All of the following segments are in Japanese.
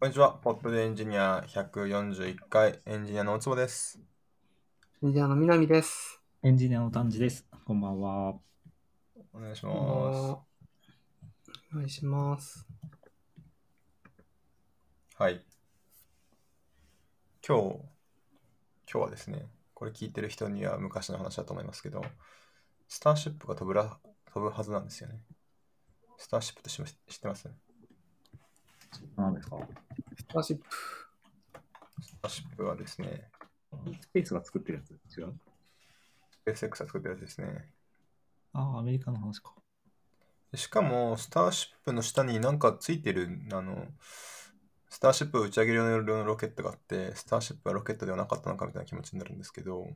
こんにちは。ポッドでエンジニア141回エンジニアのおつぼです。エンジニアの南です。エンジニアの丹治です。こんばんは。お願いしまはお願いします。す。はい。今日、今日はですね、これ聞いてる人には昔の話だと思いますけど、スターシップが飛ぶら飛ぶはずなんですよね。スターシップって知知ってます？何ですか？スターシップ。スターシップはですね、スペースが作ってるやつ違うスペース X が作ってるやつですね。ああ、アメリカの話か。しかも、スターシップの下になんかついてる、あの、スターシップを打ち上げる用のロケットがあって、スターシップはロケットではなかったのかみたいな気持ちになるんですけど、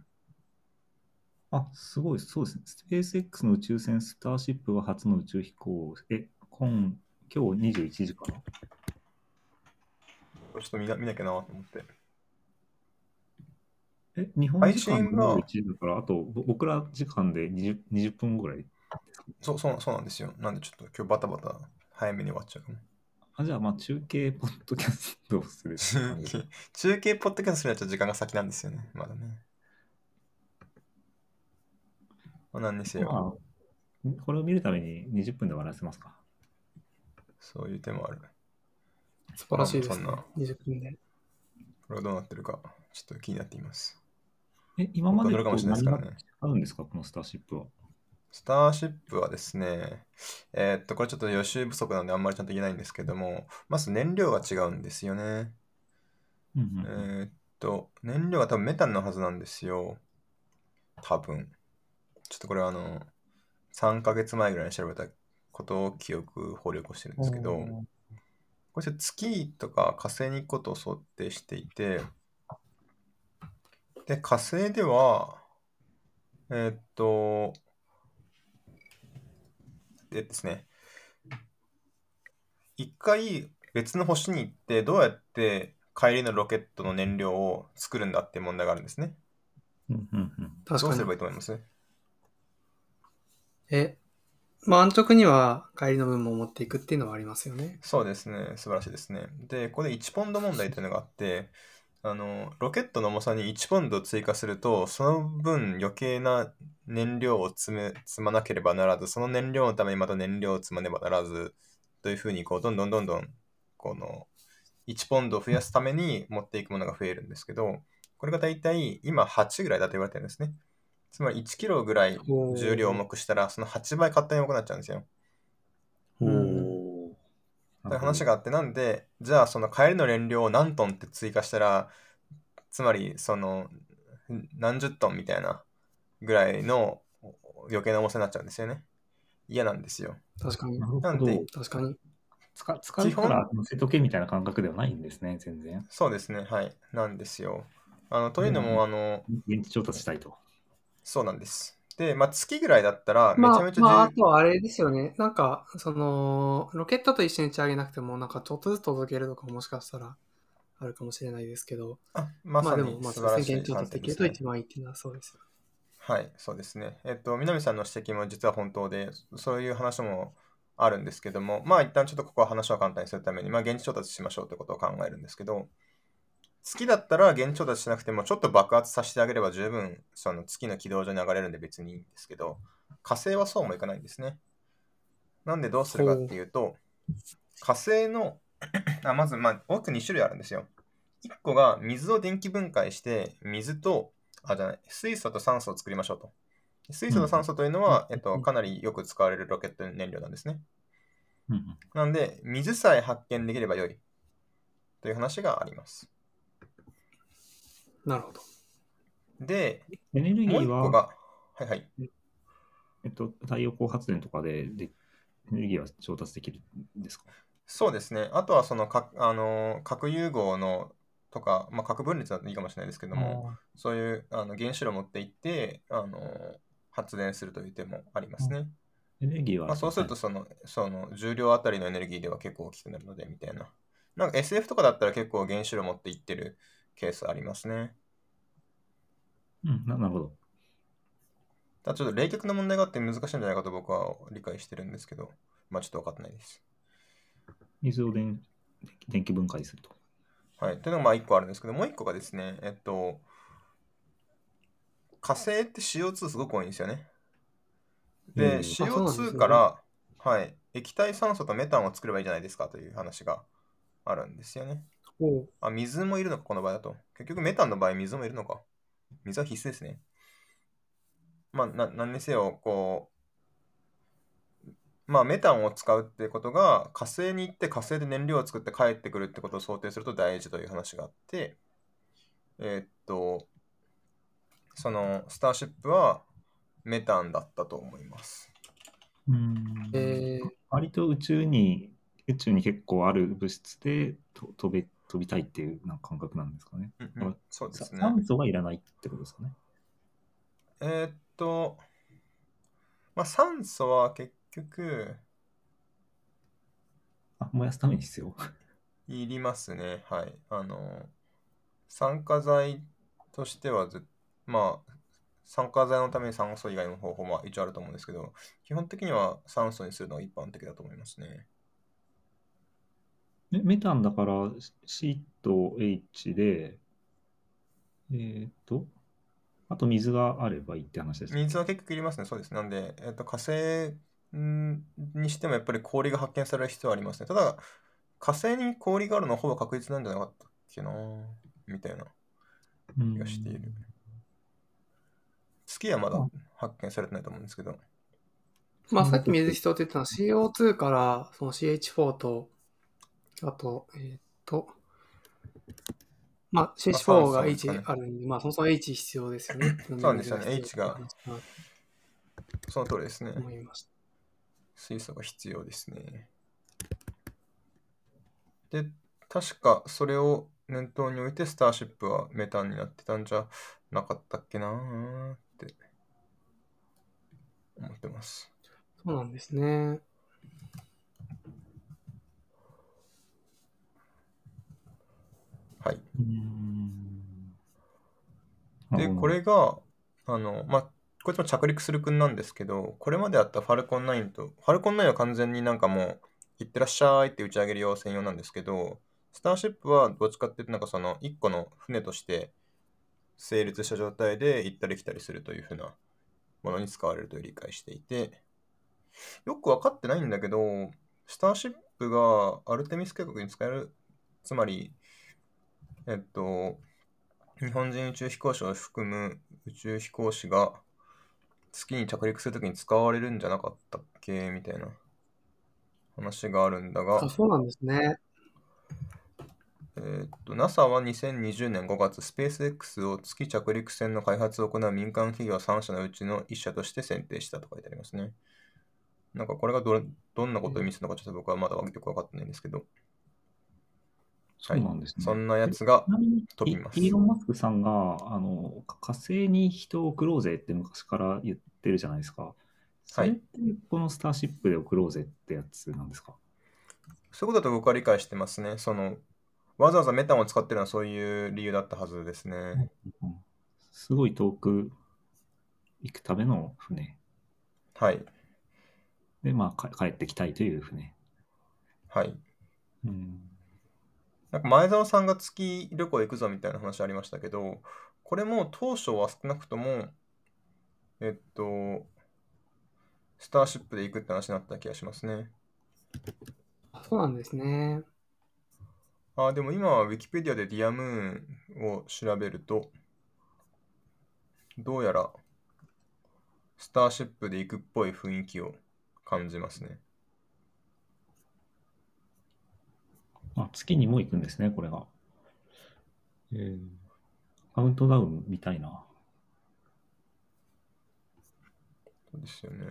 あ、すごい、そうですね。スペース X の宇宙船スターシップは初の宇宙飛行。え、今、今日21時かな？ちょっと見な見なきゃなと思って。え、日本時間の21時だから、あとぼ僕ら時間で 20, 20分ぐらい？そうそうそうなんですよ。なんでちょっと今日バタバタ早めに終わっちゃうかも。あ、じゃあ、まあ、中継ポッドキャストをする。中継、中継ポッドキャストするやつは時間が先なんですよね。まだね。まあ、なんですよ。まあ、これを見るために20分で終わらせますか。そういう手もある。素晴らしいですねそんな。20分で。これがどうなってるか、ちょっと気になっています。え、今までかもしれないですから何ねが違うんですか、このスターシップは？スターシップはですね、えーっと、これちょっと予習不足なのであんまりちゃんと言えないんですけども、まず燃料が違うんですよね。うんうんうんえーっと、燃料が多分メタンのはずなんですよ。多分。ちょっとこれはあの、3ヶ月前ぐらいに調べたことを記憶、掘り起こしてるんですけど、これ月とか火星に行くことを想定していて、で、火星では、えーっと、でですね、一回別の星に行って、どうやって帰りのロケットの燃料を作るんだっていう問題があるんですね。うんうんうん確かにどうすればい。いと思います？え、まあ安直には帰りの分も持っていくっていうのはありますよね。そうですね、素晴らしいですね。で、ここで1ポンド問題というのがあって、あの、ロケットの重さに1ポンド追加すると、その分余計な燃料を積め積まなければならず、その燃料のためにまた燃料を積まねばならず、というふうに、こう、どんどんどんどん、この、1ポンドを増やすために持っていくものが増えるんですけど、これが大体今8ぐらいだと言われてるんですね。つまり1キロぐらい重量を重くしたら、その8倍勝手に重くなっちゃうんですよ。おうんーという話があって、なんで、じゃあその帰りの燃料を何トンって追加したら、つまりそのん何十トンみたいなぐらいの余計な重さになっちゃうんですよね。嫌なんですよ。確かにな。んで。確かに。使使うから乗せとけみたいな感覚ではないんですね、全然。そうですね、はい。なんですよ。あのというのも、あの、現地調達したいと。そうなんです。で、まあ、月ぐらいだったら、めちまあ、ゃめちゃまあ、あ重とはあれですよね。なんか、その、ロケットと一緒に打ち上げなくても、なんかちょっとずつ届けるとかもしかしたらあるかもしれないですけど、あまさまあでも、まあ、宣言調い観達できると。一番いいっていうのはそうですよ。はい、そうですね。えっと、南さんの指摘も実は本当で、そういう話もあるんですけども、まあ一旦ちょっとここは話を簡単にするために、まあ現地調達しましょうということを考えるんですけど、月だったら現地調達しなくてもちょっと爆発させてあげれば十分その月の軌道上に上がれるんで別にいいんですけど、火星はそうもいかないんですね。なんでどうするかっていうと、火星のあまずまあ大きく2種類あるんですよ。1個が水を電気分解して水とあじゃない水素と酸素を作りましょうと。水素と酸素というのは、うんえっと、かなりよく使われるロケット燃料なんですね。なんで、水さえ発見できればよいという話があります。なるほど。で、エネルギーは、はいはい。えっと、太陽光発電とかででエネルギーは調達できるんですか？そうですね。あとはその核、あの核融合のとか、まあ、核分裂だといいかもしれないですけども、そういうあの原子炉を持っていってあの発電するという手もありますね。エネルギーは、まあ、そうするとその、その重量あたりのエネルギーでは結構大きくなるのでみたいな。なんか SF とかだったら結構原子炉持っていってるケースありますね。うん、ななるほど。ただちょっと冷却の問題があって難しいんじゃないかと僕は理解してるんですけど、まあちょっと分かってないです。水を電電気分解すると。はい。というのがまあ1個あるんですけど、もう1個がですね、えっと、火星って CO2 すごく多いんですよね。で、うんあそうなんですね CO2 から、はい、液体酸素とメタンを作ればいいじゃないですかという話があるんですよね。おうあ、水もいるのか、この場合だと。結局、メタンの場合、水もいるのか。水は必須ですね。まあ、な何にせよ、こう、まあ、メタンを使うってことが、火星に行って火星で燃料を作って帰ってくるってことを想定すると大事という話があって、えーっと、その、スターシップはメタンだったと思います。うんえー割と宇宙に、宇宙に結構ある物質でと飛べ飛びたいっていうなんか感覚なんですかね。うんうんそうですね。酸素がいらないってことですかね。えーっと、まあ、酸素は結局、あ、燃やすために必要？いりますね。はい。あの、酸化剤としてはず、まあ、酸化剤のために酸素以外の方法も一応あると思うんですけど、基本的には酸素にするのが一般的だと思いますね。メメタンだから C と H で、えーっと、あと水があればいいって話です。水は結局いりますね。そうです。なんで、えっと、火星んにしてもやっぱり氷が発見される必要はありますね。ただ、火星に氷があるのはほぼ確実なんじゃなかったっけなみたいなうん気がしている。月はまだ発見されてないと思うんですけど。まあさっき水必要って言ったのは CO2 からその CH4 と、あと、えーっと、まあ CH4 が H あるんで、まあそもそも H 必要ですよね。そうですよね水 H がその通りですねと。思いました。水素が必要ですね。で、確かそれを念頭に置いてスターシップはメタンになってたんじゃなかったっけなーって思ってます。そうなんですね。はい。うんで、あこれが、あの、まあ、こいつも着陸する君なんですけど、これまであったファルコン9と、ファルコン9は完全になんかもう、行ってらっしゃいって打ち上げる用専用なんですけど、スターシップはどっちかっていうと、なんかその、一個の船として成立した状態で行ったり来たりするというふうなものに使われるという理解していて、よくわかってないんだけど、スターシップがアルテミス計画に使える、つまり、えっと、日本人宇宙飛行士を含む宇宙飛行士が月に着陸するときに使われるんじゃなかったっけ？みたいな話があるんだがあ、、そうなんですね。えーっと、NASA は2020年5月、スペース X を月着陸船の開発を行う民間企業3社のうちの1社として選定したと書いてありますね。なんかこれがどれどんなことを意味するのかちょっと僕はまだよくわかってないんですけど、そうなんですね。そんなやつが飛びますイイーロン・マスクさんがあのか火星に人を送ろうぜって昔から言ってるじゃないですか。それってこのスターシップで送ろうぜってやつなんですか、そういうことだと僕は理解してますね。その、わざわざメタンを使ってるのはそういう理由だったはずですね。うんすごい遠く行くための船はい。で、まあ、か帰ってきたいという船。はい。うんなんか前澤さんが月旅行行くぞみたいな話ありましたけど、これも当初は少なくとも、えっと、スターシップで行くって話になった気がしますね。あそうなんですね。あ、でも今は Wikipedia でディアムーンを調べると、どうやらスターシップで行くっぽい雰囲気を感じますね。あ、月にも行くんですね、これが。えーカウントダウンみたいな。そうですよね。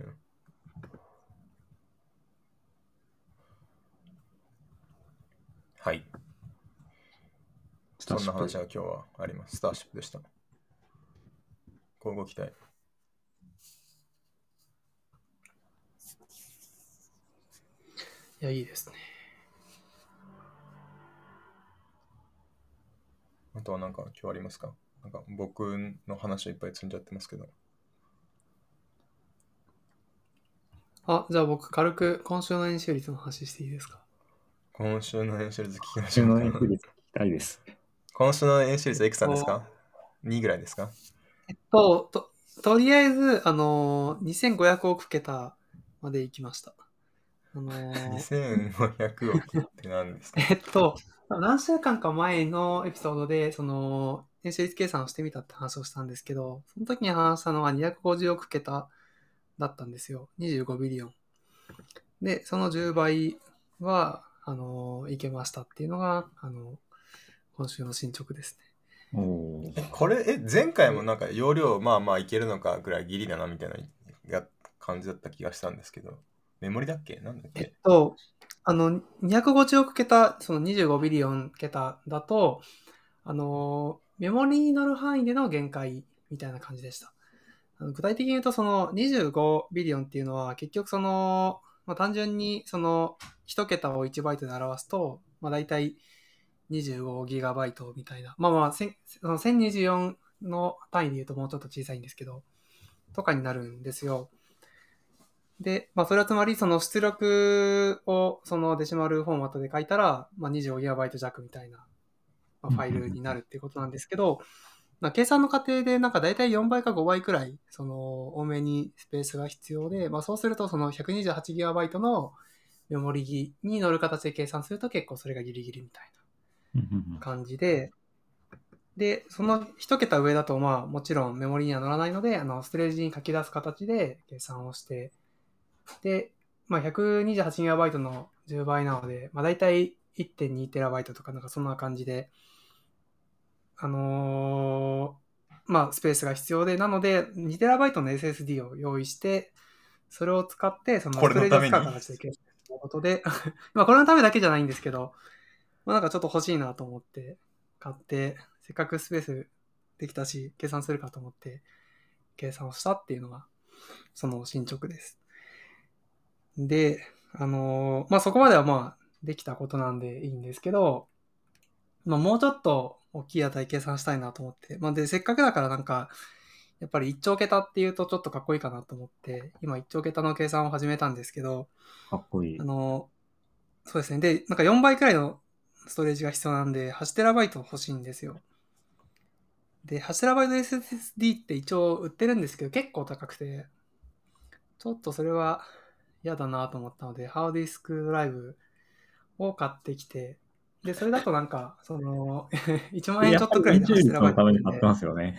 はい。そんな話が今日はあります。スターシップでした。今後期待。いや、いいですね。とは何か今日ありますか？なんか僕の話はいっぱい積んじゃってますけど。あ、じゃあ僕軽く今週の円周率の話していいですか？今週の演習率聞きま今週しょうかの演習率聞きたいです。今週の演習率はいくつなんですか ?2 ぐらいですか？えっと、と、とりあえず、あのー、2500億桁まで行きました。あのー ?2500 億って何ですか？えっと、何週間か前のエピソードで、その、演習率計算をしてみたって話をしたんですけど、その時に話したのは250億桁だったんですよ。25ビリオン。で、その10倍は、あの、いけましたっていうのが、あの、今週の進捗ですね。おーえこれ、え、前回もなんか容量まあまあいけるのかぐらいギリだなみたいなや感じだった気がしたんですけど、メモリだっけ？なんだっえっけと、あの、250億桁、その25ビリオン桁だと、あの、メモリに乗る範囲での限界みたいな感じでした。あの具体的に言うと、その25ビリオンっていうのは、結局その、まあ、単純にその1桁を1バイトで表すと、まあ、大体25ギガバイトみたいな。まあまあ、その1024の単位で言うともうちょっと小さいんですけど、とかになるんですよ。で、まあ、それはつまり、その出力を、そのデシマルフォーマットで書いたら、まあ、25GB 弱みたいな、まあ、ファイルになるっていうことなんですけど、まあ、計算の過程で、なんか大体4倍か5倍くらい、その、多めにスペースが必要で、まあ、そうすると、その 128GB のメモリに乗る形で計算すると結構それがギリギリみたいな感じで、で、その一桁上だと、まあ、もちろんメモリには乗らないので、あの、ストレージに書き出す形で計算をして、で、まあ、128GB の10倍なので、まあ、大体 1.2TB とかなんかそんな感じで、あのーまあ、スペースが必要で、なので、2TB の SSD を用意して、それを使って、そのストレージを使う形で計算することで、まあ、これのためだけじゃないんですけど、まあ、なんかちょっと欲しいなと思って買って、せっかくスペースできたし、計算するかと思って、計算をしたっていうのが、その進捗です。で、あのーまあ、そこまではまあ、できたことなんでいいんですけど、まあ、もうちょっと大きい値計算したいなと思って、まあ、で、せっかくだからなんか、やっぱり1兆桁っていうとちょっとかっこいいかなと思って、今1兆桁の計算を始めたんですけど、かっこいいあ。の、そうですね。で、なんか4倍くらいのストレージが必要なんで、8TB 欲しいんですよ。で、8TB SSD って一応売ってるんですけど、結構高くて、ちょっとそれは嫌だなと思ったので、ハードディスクドライブを買ってきて、で、それだとなんか、その、1万円ちょっとくらいでやっぱり演習率のために 8TB 買ってますよね。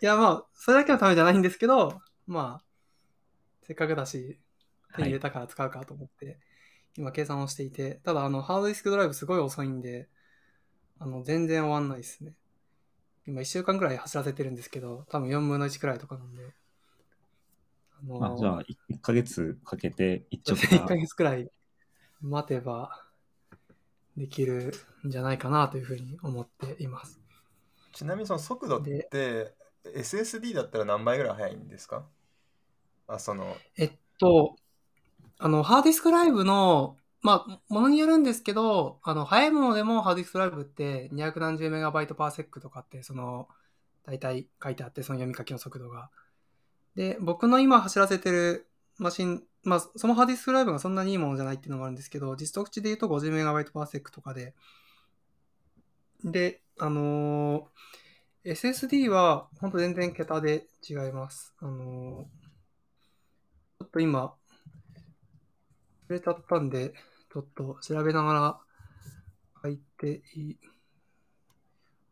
いや、まあ、それだけのためじゃないんですけど、まあ、せっかくだし、手に入れたから使うかと思って、今計算をしていて、ただ、あの、ハードディスクドライブすごい遅いんで、あの、全然終わんないですね。今1週間くらい走らせてるんですけど、多分4分の1くらいとかなんで。あのあじゃあ、1ヶ月かけて一ちょっと丁1ヶ月くらい待てばできるんじゃないかなというふうに思っています。ちなみにその速度って SSD だったら何倍ぐらい速いんですか？あ、その、えっと、あの、ハードディスクライブの、まあ、ものによるんですけど、あの、速いものでもハードディスクライブって200何十メガバイトパーセックとかって、その、大体書いてあって、その読み書きの速度が。で、僕の今走らせてるマシン、まあ、そのハーディスクライブがそんなにいいものじゃないっていうのもあるんですけど、実測値で言うと50メガバイトパーセックとかで。で、あのー SSD は本当全然桁で違います。あのーちょっと今、触れちゃったんで、ちょっと調べながら書いてい、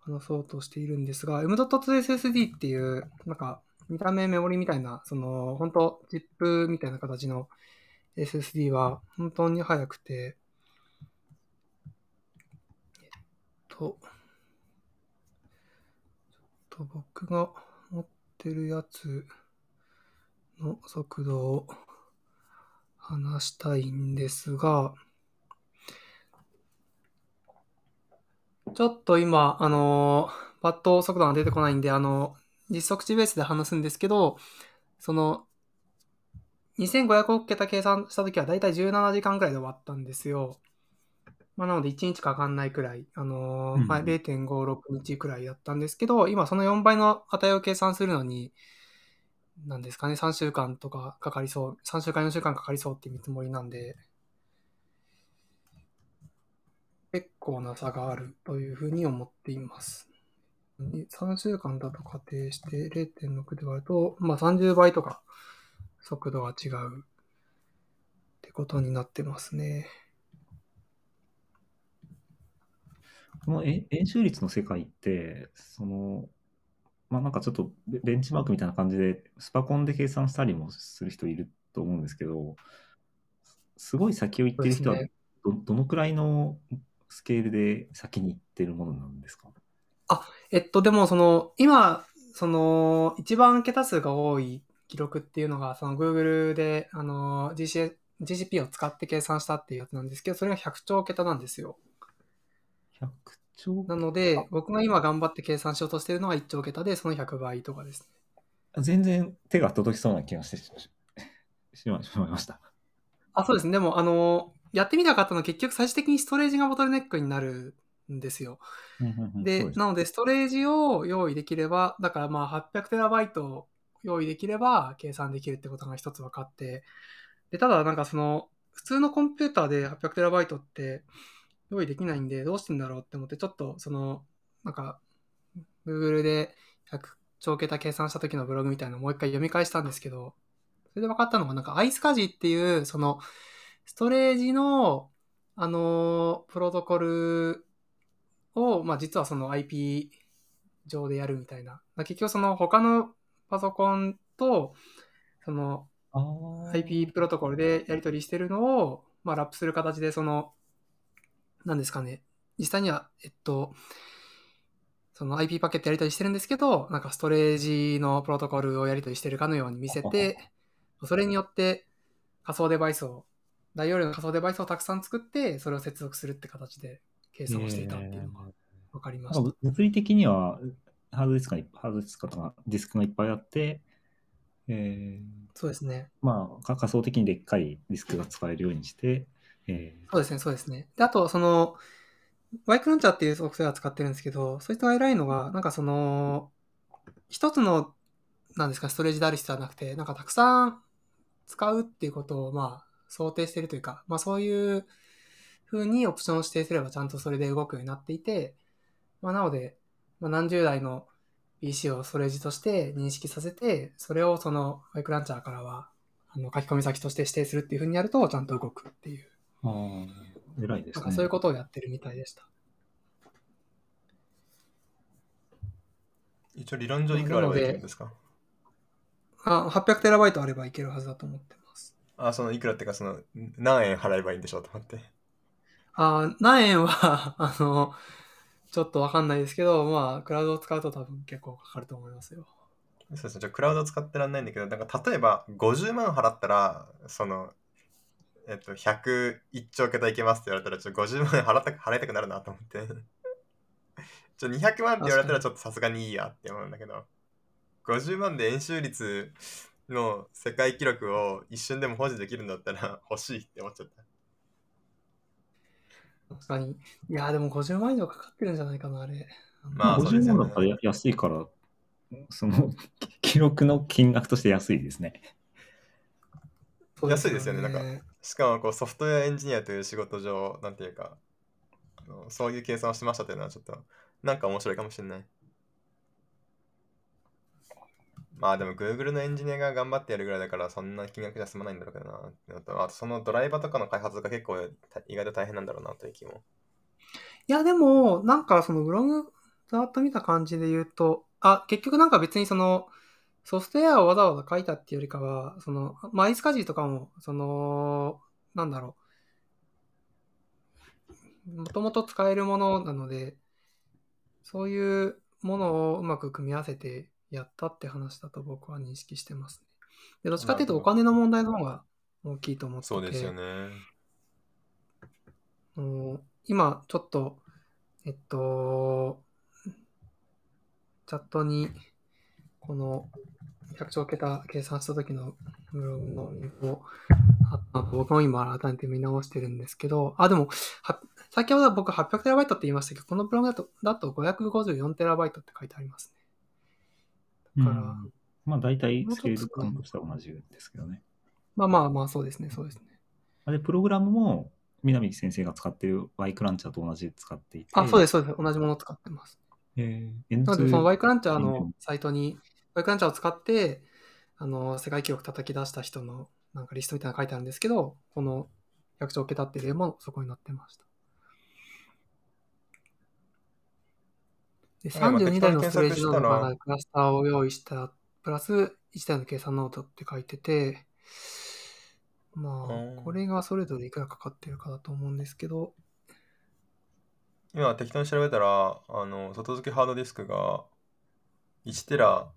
話そうとしているんですが、M.2SSD っていう、なんか、見た目メモリみたいな、その、本当チップみたいな形の SSD は本当に速くて、えっと、ちょっと僕が持ってるやつの速度を話したいんですが、ちょっと今、あの、パッと速度が出てこないんで、あの、実測値ベースで話すんですけど、その、2500億桁計算したときはだいたい17時間くらいで終わったんですよ。まあ、なので1日かかんないくらい、あのーうんまあ、0.56日くらいだったんですけど、今その4倍の値を計算するのに、なんですかね、3週間とかかかりそう、3週間、4週間かかりそうって見積もりなんで、結構な差があるというふうに思っています。3週間だと仮定して0.6で割ると、まあ30倍とか速度が違うってことになってますね。このえ円周率の世界って、その、まあなんかちょっとベベンチマークみたいな感じで、スパコンで計算したりもする人いると思うんですけど、すごい先を行ってる人はど、どのくらいのスケールで先に行ってるものなんですか？えっと、でもその、今、その、一番桁数が多い記録っていうのが、その Google で、あの、GC GCP を使って計算したっていうやつなんですけど、それが100兆桁なんですよ。?100 兆なので、僕が今頑張って計算しようとしてるのが1兆桁で、その100倍とかですね。全然手が届きそうな気がしてししましまいました。あ、そうですね。でも、あの、やってみたかったのは結局最終的にストレージがボトルネックになるんですよ。で、なので、ストレージを用意できれば、だからまあ800テラバイト用意できれば計算できるってことが一つ分かって、で、ただなんかその、普通のコンピューターで800テラバイトって用意できないんで、どうしてんだろうって思って、ちょっとその、なんか、Google で100兆桁計算した時のブログみたいなのをもう一回読み返したんですけど、それで分かったのが、なんかアイスカジっていう、その、ストレージの、あのプロトコルを、まあ、実はその IP 上でやるみたいな。結局その他のパソコンと、その IP プロトコルでやり取りしてるのを、まあ、ラップする形で、その、なんですかね。実際には、えっと、その IP パケットやり取りしてるんですけど、なんかストレージのプロトコルをやり取りしてるかのように見せて、それによって仮想デバイスを、大容量の仮想デバイスをたくさん作って、それを接続するって形で計算をしていたっていうのが分かりました。物理的にはハードディスクがいハードディスクとかディスクがいっぱいあって、えーそうですね。まあ、か仮想的にでっかいディスクが使えるようにして、えそうですね、そうですね。で、あと、その、ワイクランチャーっていうソフトウェアを使ってるんですけど、そいつが偉いのが、なんかその、一つの、なんですか、ストレージである必要はなくて、なんかたくさん使うっていうことを、まあ、想定してるというか、まあそういう風にオプションを指定すればちゃんとそれで動くようになっていて、まあなので、まあ、何十台の PC をストレージとして認識させて、それをそのワイクランチャーからは、あの書き込み先として指定するっていう風にやると、ちゃんと動くっていう。ー、あー偉いですね。なんかそういうことをやってるみたいでした。一応理論上いくらあればいけるんですか？あ、800テラバイトあればいけるはずだと思ってます。あ、そのいくらっていうか、その何円払えばいいんでしょうと思って。あ、何円は、あの、ちょっとわかんないですけど、まあ、クラウドを使うと多分結構かかると思いますよ。そうですね。じゃあクラウド使ってらんないんだけど、なんか例えば50万払ったら、その、えっと、101兆桁いけますって言われたら、ちょっと50万円払った払いたくなるなと思って。ちょ200万って言われたらちょっとさすがにいいやって思うんだけど、50万で円周率の世界記録を一瞬でも保持できるんだったら欲しいって思っちゃった。確かに。いや、でも50万以上かかってるんじゃないかな、あれ。まあそうです50よね万だったらや安いから、その 記録の金額として安いですね。安いですよねなんかしかもこうソフトウェアエンジニアという仕事上、なんていうか、あのそういう計算をしてましたっていうのはちょっと、なんか面白いかもしれない。まあでも Google のエンジニアが頑張ってやるぐらいだからそんな金額じゃ済まないんだろうけどなってのと。あとそのドライバーとかの開発が結構意外と大変なんだろうなという気も。いや、でも、なんかそのブログ、ざっと見た感じで言うと、あ、結局なんか別にその、ソフトウェアをわざわざ書いたっていうよりかは、その、まあ、イスカジーとかも、その、なんだろう。もともと使えるものなので、そういうものをうまく組み合わせてやったって話だと僕は認識してますね。で、どっちかっていうとお金の問題の方が大きいと思ってて。そうですよね。今、ちょっと、えっと、チャットに、この100兆桁計算した時のブログのインフォあったの僕も今改めて見直してるんですけど、あ、でも、は先ほど僕800テラバイトって言いましたけど、このブログだとだと554テラバイトって書いてありますね。だからうんまあ大体スケール感としては同じですけどね。まあまあまあ、そうですね、そうですね。あで、プログラムも南先生が使ってる Y クランチャーと同じ使っていて。あ、そうです、そうです。同じものを使ってます。えー、なので、その Y クランチャーうんのサイトに、Y クランチャーを使って、あの、世界記録叩き出した人のなんかリストみたいなの書いてあるんですけど、この100兆桁っていう例もそこに載ってました。ではいまあ32台のストレージノーからクラスターを用意した、プラス1台の計算ノードって書いてて、まうん。あ、これがそれぞれいくらかかってるかだと思うんですけど、今適当に調べたら、あの、外付けハードディスクが1テラ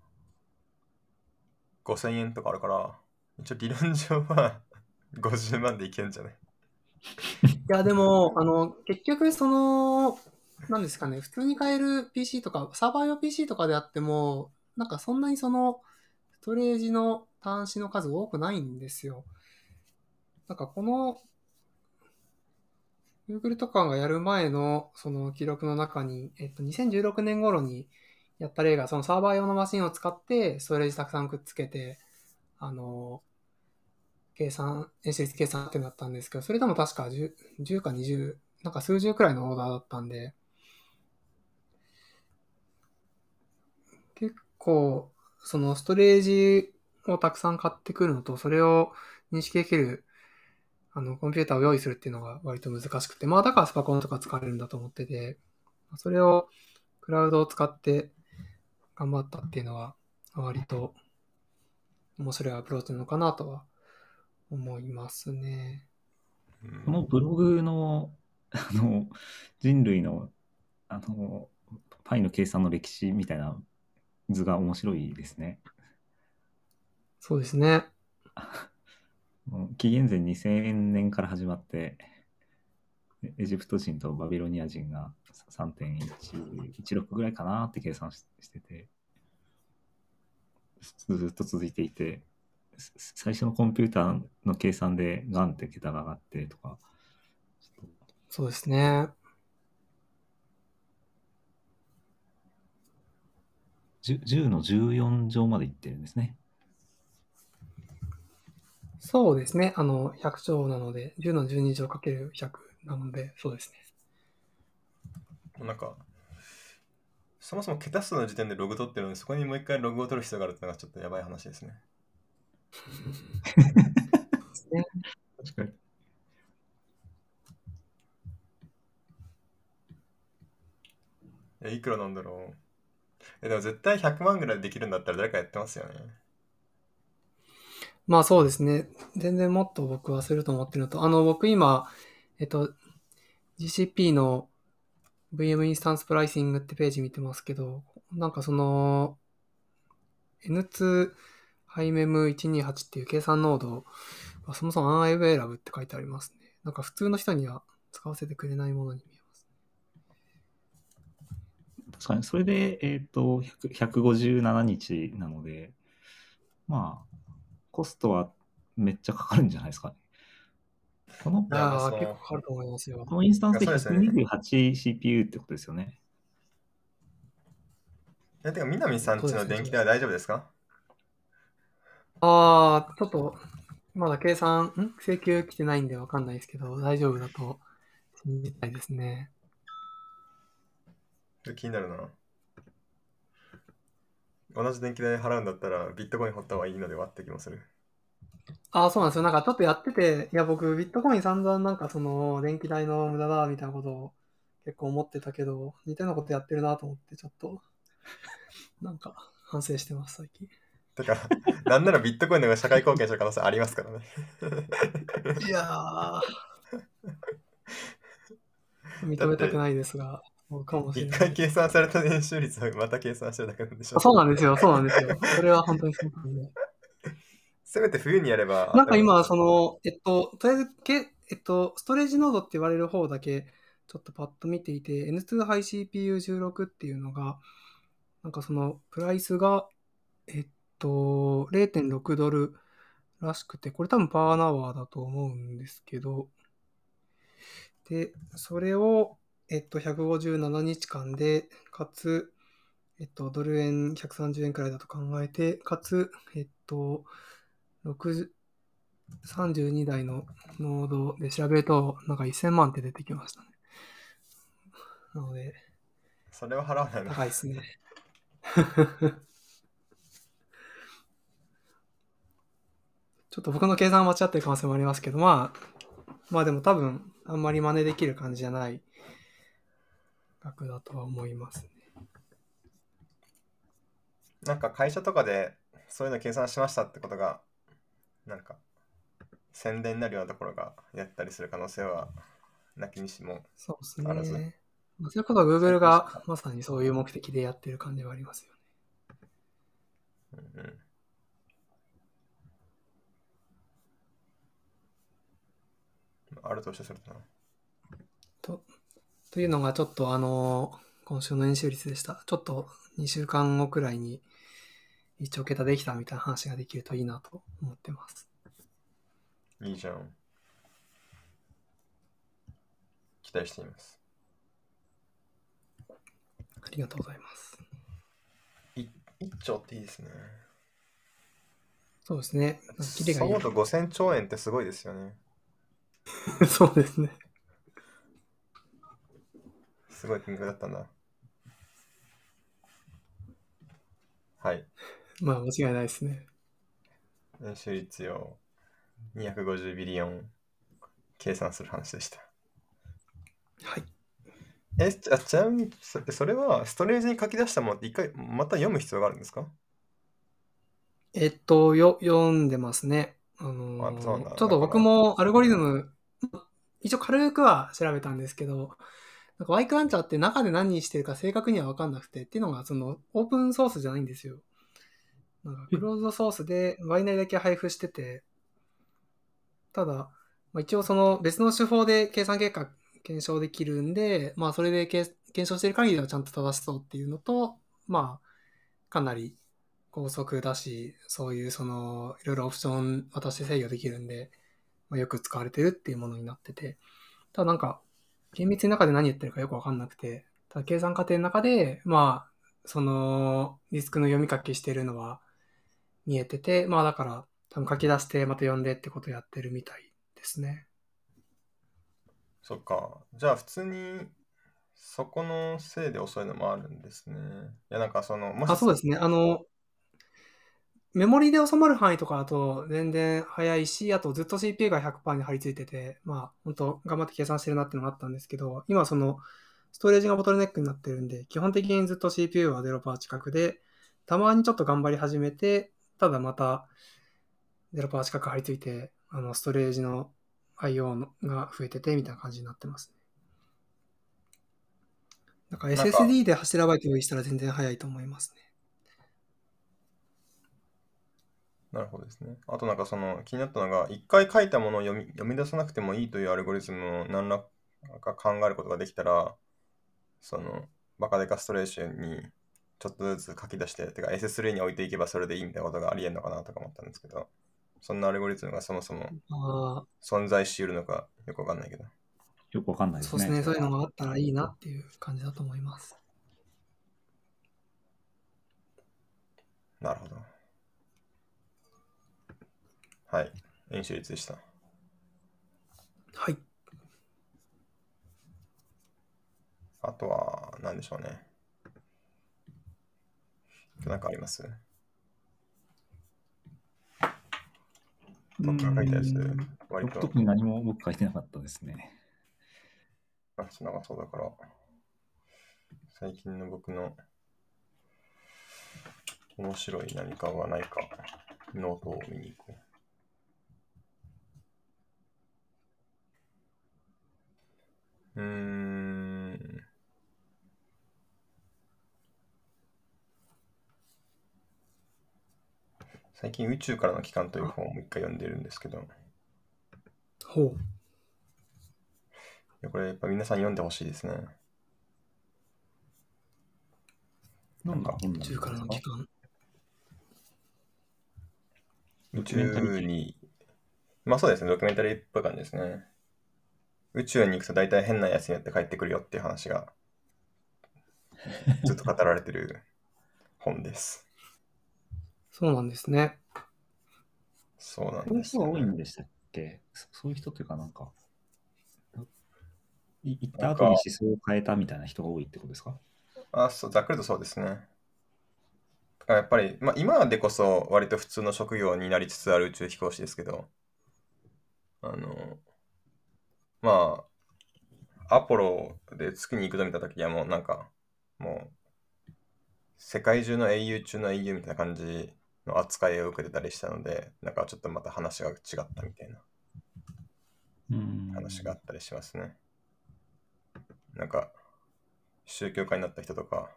5000円とかあるから、一応理論上は 50万でいけんじゃない？いや、でも、あの、結局、その、なんですかね、普通に買える PC とか、サーバー用 PC とかであっても、なんかそんなにその、ストレージの端子の数多くないんですよ。なんかこの、Google とかがやる前のその記録の中に、えっと、2016年頃にやった例が、そのサーバー用のマシンを使って、ストレージたくさんくっつけて、あの、計算、演出計算ってなったんですけど、それでも確か 10, 10か20、なんか数十くらいのオーダーだったんで、結構、そのストレージをたくさん買ってくるのと、それを認識できる、あの、コンピューターを用意するっていうのが割と難しくて、まあだからスパコンとか使われるんだと思ってて、それをクラウドを使って頑張ったっていうのは、割と面白いアプローチなのかなとは思いますね。このブログの、あの、人類の、あの、パイの計算の歴史みたいな図が面白いですね。そうですね。紀元前2000年から始まって、エエジプト人とバビロニア人が3.116ぐらいかなって計算ししてて、ずっと続いていて、す最初のコンピューターの計算でガンって桁が上がってとか、そうですね。10, 10の14乗までいってるんですね。そうですね。あの、100兆なので、10の12乗かける100なので、そうですね。なんか、そもそも桁数の時点でログ取ってるのに、そこにもう一回ログを取る必要があるってのがちょっとやばい話ですね。ですね確かに。え、いくらなんだろう。でも絶対100万ぐらいできるんだったら誰かやってますよね。まあそうですね。全然もっと僕はすると思ってるのと、あの、僕今、えっと、GCP の VM インスタンスプライシングってページ見てますけど、なんかその、N2 highmem-128 っていう計算ノードはそもそも unavailable って書いてありますね。なんか普通の人には使わせてくれないものに見え。確かに、それで、えっ、と、100 157日なので、まあ、コストはめっちゃかかるんじゃないですかね。この、ああ結構かかると思いますよ。このインスタンスでいやそうですね 128CPU ってことですよね。え、てか、南さんちの電気代は大丈夫ですか？ああ、ちょっと、まだ計算、ん？請求来てないんでわかんないですけど、大丈夫だと信じたいですね。気になるな。同じ電気代払うんだったらビットコイン掘った方がいいのではって気もする。ああ、そうなんですよ。なんかちょっとやってて、いや、僕、ビットコイン散々なんかその、電気代の無駄だみたいなことを結構思ってたけど、似たようなことやってるなと思って、ちょっと、なんか反省してます、最近。てか、なんならビットコインの方が社会貢献した可能性ありますからね。いやー、認めたくないですが、かもしれない。一回計算された年収率をまた計算してるだけなんでしょあそうなんですよ、そうなんですよ。それは本当にそうなんで。せめて冬にやれば。なんか今、その、えっと、とりあえずけ、えっと、ストレージノードって言われる方だけ、ちょっとパッと見ていて、N2 High CPU16 っていうのが、なんかその、プライスが、えっと、0.6ドルらしくて、これ多分パワーナワーだと思うんですけど、で、それを、えっと、157日間で、かつ、えっと、ドル円130円くらいだと考えて、かつ、えっと、60 32台のノードで調べると、なんか1000万って出てきましたね。なので、それは払わないの。高いですね。ちょっと僕の計算間違ってる可能性もありますけど、まあ、まあでも多分、あんまり真似できる感じじゃない額だとは思いますね。なんか会社とかでそういうの計算しましたってことが、なんか宣伝になるようなところがやったりする可能性はなきにしも。そうですあらずね。まあ、そういうことは Google がまさにそういう目的でやってる感じはありますよね。うんうんあるとしてするとな。とというのがちょっとあの、今週の円周率でした。ちょっと2週間後くらいに一応桁できたみたいな話ができるといいなと思ってます。いいじゃん。期待しています。ありがとうございます。い一兆っていいですね。そうですね。キレがいいそう思う。と5000兆円ってすごいですよね。そうですね。すごい金額だったんだ。はい。まあ間違いないですね。円周率を250ビリオン計算する話でした。はい。え、ちあちなみにそそれはストレージに書き出したものって一回また読む必要があるんですか？えっと、よ、読んでますね。あのーちょっと僕もアルゴリズム、一応軽くは調べたんですけど、なんか Y クランチャーって中で何にしてるか正確には分かんなくて、っていうのがそのオープンソースじゃないんですよ。なんかクローズドソースでバイナリだけ配布してて、ただ、まあ、一応その別の手法で計算結果検証できるんで、まあそれでけ検証してる限りはちゃんと正しそうっていうのと、まあかなり高速だし、そういうそのいろいろオプション渡して制御できるんで、まあ、よく使われてるっていうものになってて、ただなんか厳密に中で何言ってるかよくわかんなくて、ただ計算過程の中で、まあ、そのリスクの読み書きしてるのは見えてて、まあだから多分書き出してまた読んでってことやってるみたいですね。そっか。じゃあ普通にそこのせいで遅いのもあるんですね。いやなんかその、もしあ、そうですね。あの、メモリで収まる範囲とかだと全然早いし、あとずっと CPU が100%に張り付いてて、まあ、本当頑張って計算してるなっていうのがあったんですけど、今その、ストレージがボトルネックになってるんで、基本的にずっと CPU は0%近くで、たまにちょっと頑張り始めて、ただまた0%近く張り付いて、あの、ストレージの IO のが増えてて、みたいな感じになってますね。だからなんか SSD で8ラバイト用意したら全然早いと思いますね。なるほどですね。あとなんかその気になったのが、一回書いたものを読み読み出さなくてもいいというアルゴリズムを何らか考えることができたら、そのバカデカストレーションにちょっとずつ書き出して、てか SS3 に置いていけばそれでいいみたいなことがありえるのかなとか思ったんですけど、そんなアルゴリズムがそもそも存在しうるのかよくわかんないけど。よくわかんないですね。そうですね。そういうのがあったらいいなっていう感じだと思います。なるほど。はい。演習率でした？はい。あとは、何でしょうね。なんかあります？僕が書いたやつうん割と特に何も僕書いてなかったですね。話長そうだから、最近の僕の面白い何かがないか、ノートを見に行こう。うーん。最近宇宙からの帰還という本をもう一回読んでるんですけど、いほう。やこれやっぱ皆さん読んでほしいですね。なんか本なん宇宙からのですか期間。宇宙に、まあそうですね、ドキュメンタリーっぽい感じですね。宇宙に行くと大体変なやつによって帰ってくるよっていう話が ずっと語られてる本です。そうなんですね。そうなんそういうですよね、人が多いんでしたっけ？そそういう人っていうか、なんか、い行った後に思想を変えたみたいな人が多いってことですか？あ、そう、ざっくりとそうですね。やっぱり、まあ、今でこそ割と普通の職業になりつつある宇宙飛行士ですけど、あの、まあ、アポロで月に行くと見たときにはもうなんか、もう、世界中の英雄中の英雄みたいな感じの扱いを受けてたりしたので、なんかちょっとまた話が違ったみたいな話があったりしますね。なんか、宗教家になった人とか、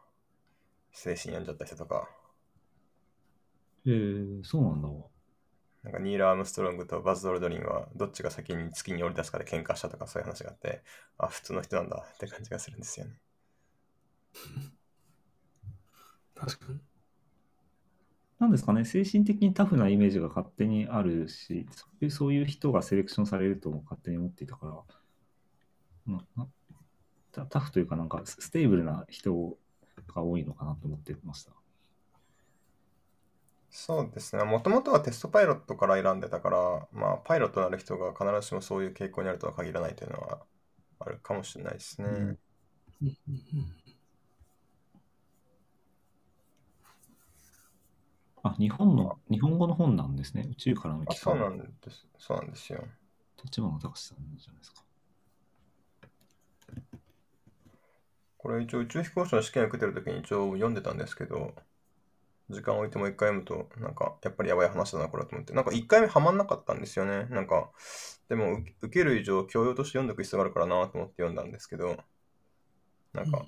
精神病んじゃった人とか、へえー、そうなんだ。なんかニール・アームストロングとバズ・ドルドリンはどっちが先に月に降り出すかで喧嘩したとかそういう話があって、あ、普通の人なんだって感じがするんですよね。確かに。なんですかね、精神的にタフなイメージが勝手にあるし、そういう人がセレクションされるとも勝手に思っていたから、ななタタフというか、なんか stable な人が多いのかなと思ってました。そうですね。もともとはテストパイロットから選んでたから、まあ、パイロットになる人が必ずしもそういう傾向にあるとは限らないというのはあるかもしれないですね。うん。あ、日本の、日本語の本なん。ですね。宇宙からのあそうなん。です。そうなん。ですよ。立花隆さん。じゃないですか。これ一応宇宙飛行士の試験を受けてる時に一応読ん。でたん。ですけど、時間を置いてもう一回読むと、なんかやっぱりやばい話だな、これはと思って。なんか一回目はまんなかったんですよね。なんか、でも受受ける以上教養として読んでおく必要があるからなと思って読んだんですけど、なんか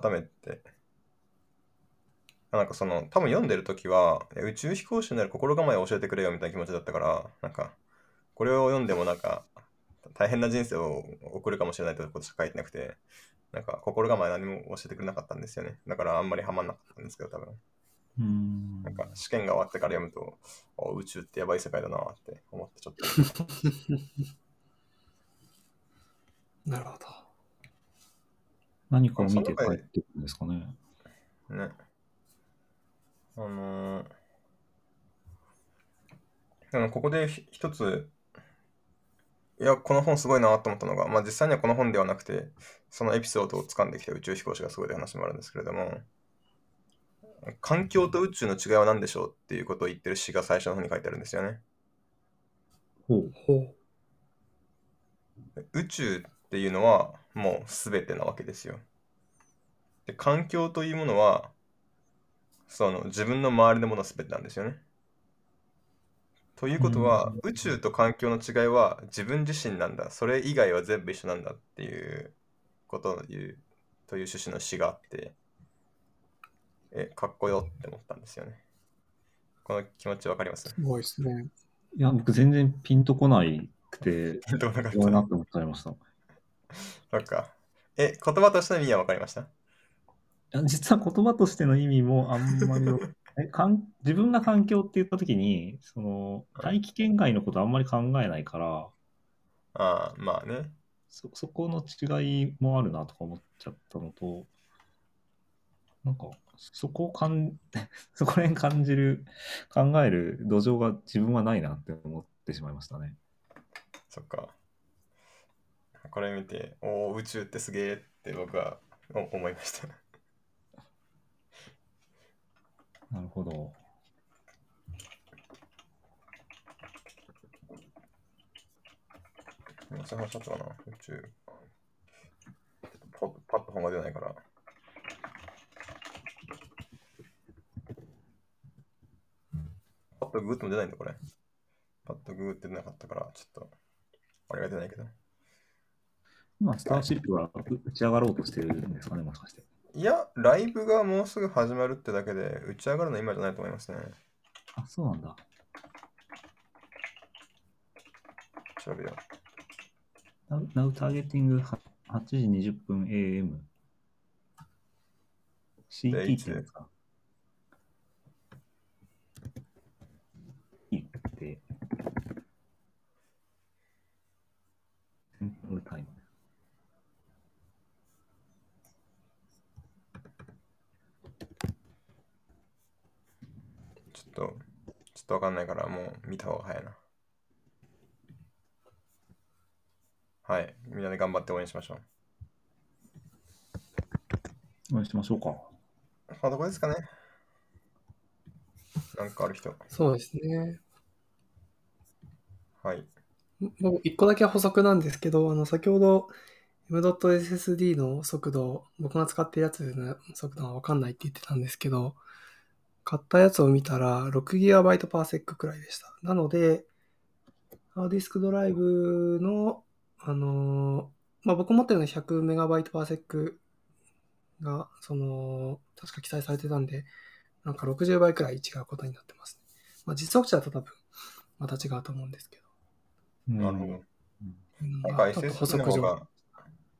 改めて、なんかその、多分読んでる時は、え宇宙飛行士になる心構えを教えてくれよみたいな気持ちだったから、なんか、これを読んでもなんか、大変な人生を送るかもしれないということしか書いてなくて、なんか心構え何も教えてくれなかったんですよね。だからあんまりハマんなかったんですけど、多分。うーん。なんか試験が終わってから読むと、あ宇宙ってやばい世界だなって思ってちょっと。なるほど。何かを見て帰ってくるんですかね。ね。あのーあのここでひ一つ、いや、この本すごいなと思ったのが、まあ実際にはこの本ではなくて、そのエピソードを掴んできた宇宙飛行士がすごいという話もあるんですけれども、環境と宇宙の違いは何でしょうっていうことを言ってる詩が最初の方に書いてあるんですよね。ほう。ほ宇宙っていうのはもう全てなわけですよ。で、環境というものは、その自分の周りのもの全てなんですよね。ということは、宇宙と環境の違いは自分自身なんだ。それ以外は全部一緒なんだっていうことを言うという趣旨の詩があって、え、かっこよって思ったんですよね。この気持ちわかります？う。すごいですね。いや、僕全然ピンとこないくて、どうなかっどうなたって思っちゃいました？いそっか。え、言葉としての意味はわかりました？や実は言葉としての意味もあんまりえかん 自分が環境って言ったときに、その大気圏外のことあんまり考えないから、ああ、まあね。そそこの違いもあるなとか思っちゃったのと、なんか、そこをかん、そこら辺感じる、考える土壌が自分はないなって思ってしまいましたね。そっか。これ見て、おお、宇宙ってすげえって僕はお思いました。なるほど。めっちゃ話しちゃったかな、宇宙。パッパッと本が出ないから。ッとググっても出ないんだ、これ。パッとググって出なかったから、ちょっと、あれが出ないけど。今、スターシップは打ち上がろうとしてるんですかね、もしかして。いや、ライブがもうすぐ始まるってだけで、打ち上がるのは今じゃないと思いますね。あ、そうなんだ。調べよ Now, now targeting は8時20分 AM。CT って言うんですかいって、セントラルタイム。う。ちょっと、わかんないから、もう見た方が早いな。はい。みんなで頑張って応援しましょう。応援しましょうか。あ、どこですかねなんかある人。そうですね。はい。僕、一個だけ補足なんですけど、あの、先ほど M.SSD の速度、僕が使ってるやつの速度がわかんないって言ってたんですけど、買ったやつを見たら 6GB パーセックくらいでした。なので、ハードディスクドライブの、あのーまあ、僕持ってるのは 100MB パーセックが、その、確か記載されてたんで、なんか60倍くらい違うことになってますね。まあ、実測値だと多分、また違うと思うんですけど。なるほど。うんなんかちょっと SSD 補足上の方が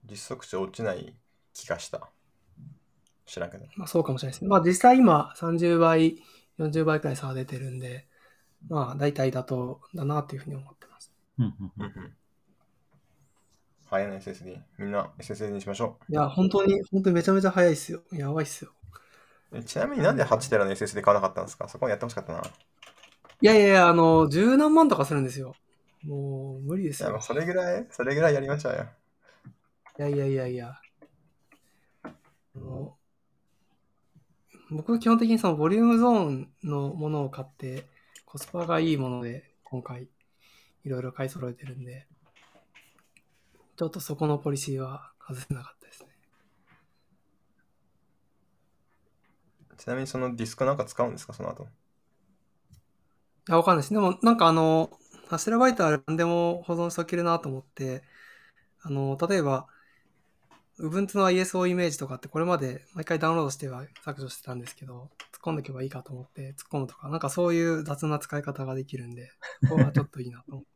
実測値落ちない気がした。知らんけど。まあそうかもしれないですね。まあ実際今30倍、40倍くらい差が出てるんで、まあ大体妥当だなっていうふうに思ってます。うんうんうん。早いな SSD。みんな SSD にしましょいや、本当に、本当にめちゃめちゃ早いっすよ。やばいっすよ。ちなみになんで8テラの SSD 買わなかったんですか？そこやってほしかったな。いいやいやいや、あの、十何万とかするんですよ。もう無理ですよう。それぐらい、それぐらいやりましょうよ。いやいやいやいや。あの僕基本的にそのボリュームゾーンのものを買って、コスパがいいもので今回いろいろ買い揃えてるんで、ちょっとそこのポリシーは外せなかったですね。ちなみにそのディスクなんか使うんですか？その後。いや、わかんないです。でも、なんかあの、8テラバイトあれ何でも保存しとけるなと思って、あの、例えば、Ubuntu の ISO イメージとかってこれまで毎回ダウンロードしては削除してたんですけど、突っ込んでおけばいいかと思って突っ込むとか、なんかそういう雑な使い方ができるんで、ここはちょっといいなと思って。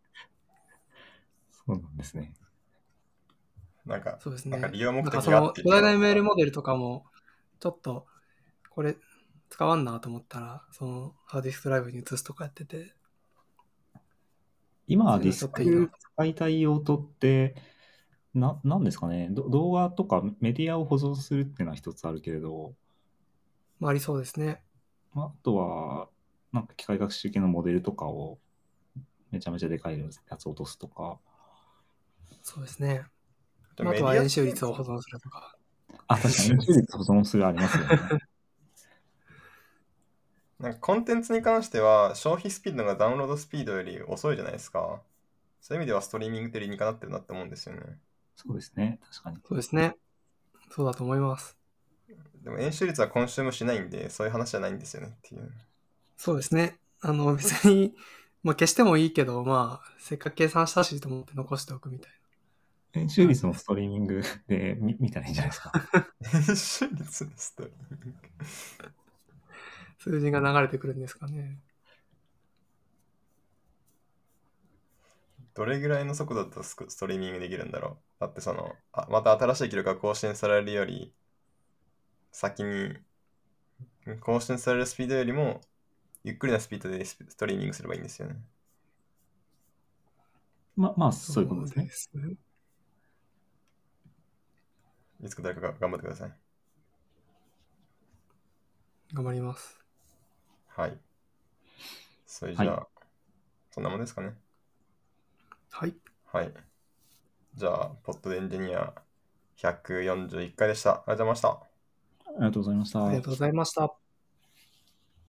そうなんですね。なんか、そうですね。なんか利用目的なんかその巨大な ML モデルとかも、ちょっと、これ使わんなと思ったら、そのハードディスクドライブに移すとかやってて、今はディスク使いたい用途って、な、なんですかねど動画とかメディアを保存するっていうのは一つあるけれど、まあありそうですね。まああとは、なんか機械学習系のモデルとかをめちゃめちゃでかいやつを落とすとか。そうですね。ああとは演習率を保存するとか。あ、確かに、演習率保存するありますよね。なんかコンテンツに関しては消費スピードがダウンロードスピードより遅いじゃないですか。そういう意味ではストリーミングって理にかなってるなって思うんですよね。そうですね、確かに。そうですね。そうだと思います。でも演習率はコンシュームしないんで、そういう話じゃないんですよねっていう。そうですね。あの、別に、まあ消してもいいけど、まあ、せっかく計算したしと思って残しておくみたい演習率のストリーミングで見見たらいいんじゃないですか。演習率のストリーミング。な。数字が流れてくるんですかね。どれぐらいの速度だとストリーミングできるんだろうだってその、あまた新しい記録が更新されるより、先に更新されるスピードよりも、ゆっくりなスピードでスストリーミングすればいいんですよね。ままあ、そういうことですね。すいつか誰かが頑張ってください。頑張ります。はい。それじゃあ、はそんなもんですかね。はい。はい。じゃあ、ポッドエンジニア141回でした。ありがとうございました。ありがとうございました。ありがとうございました。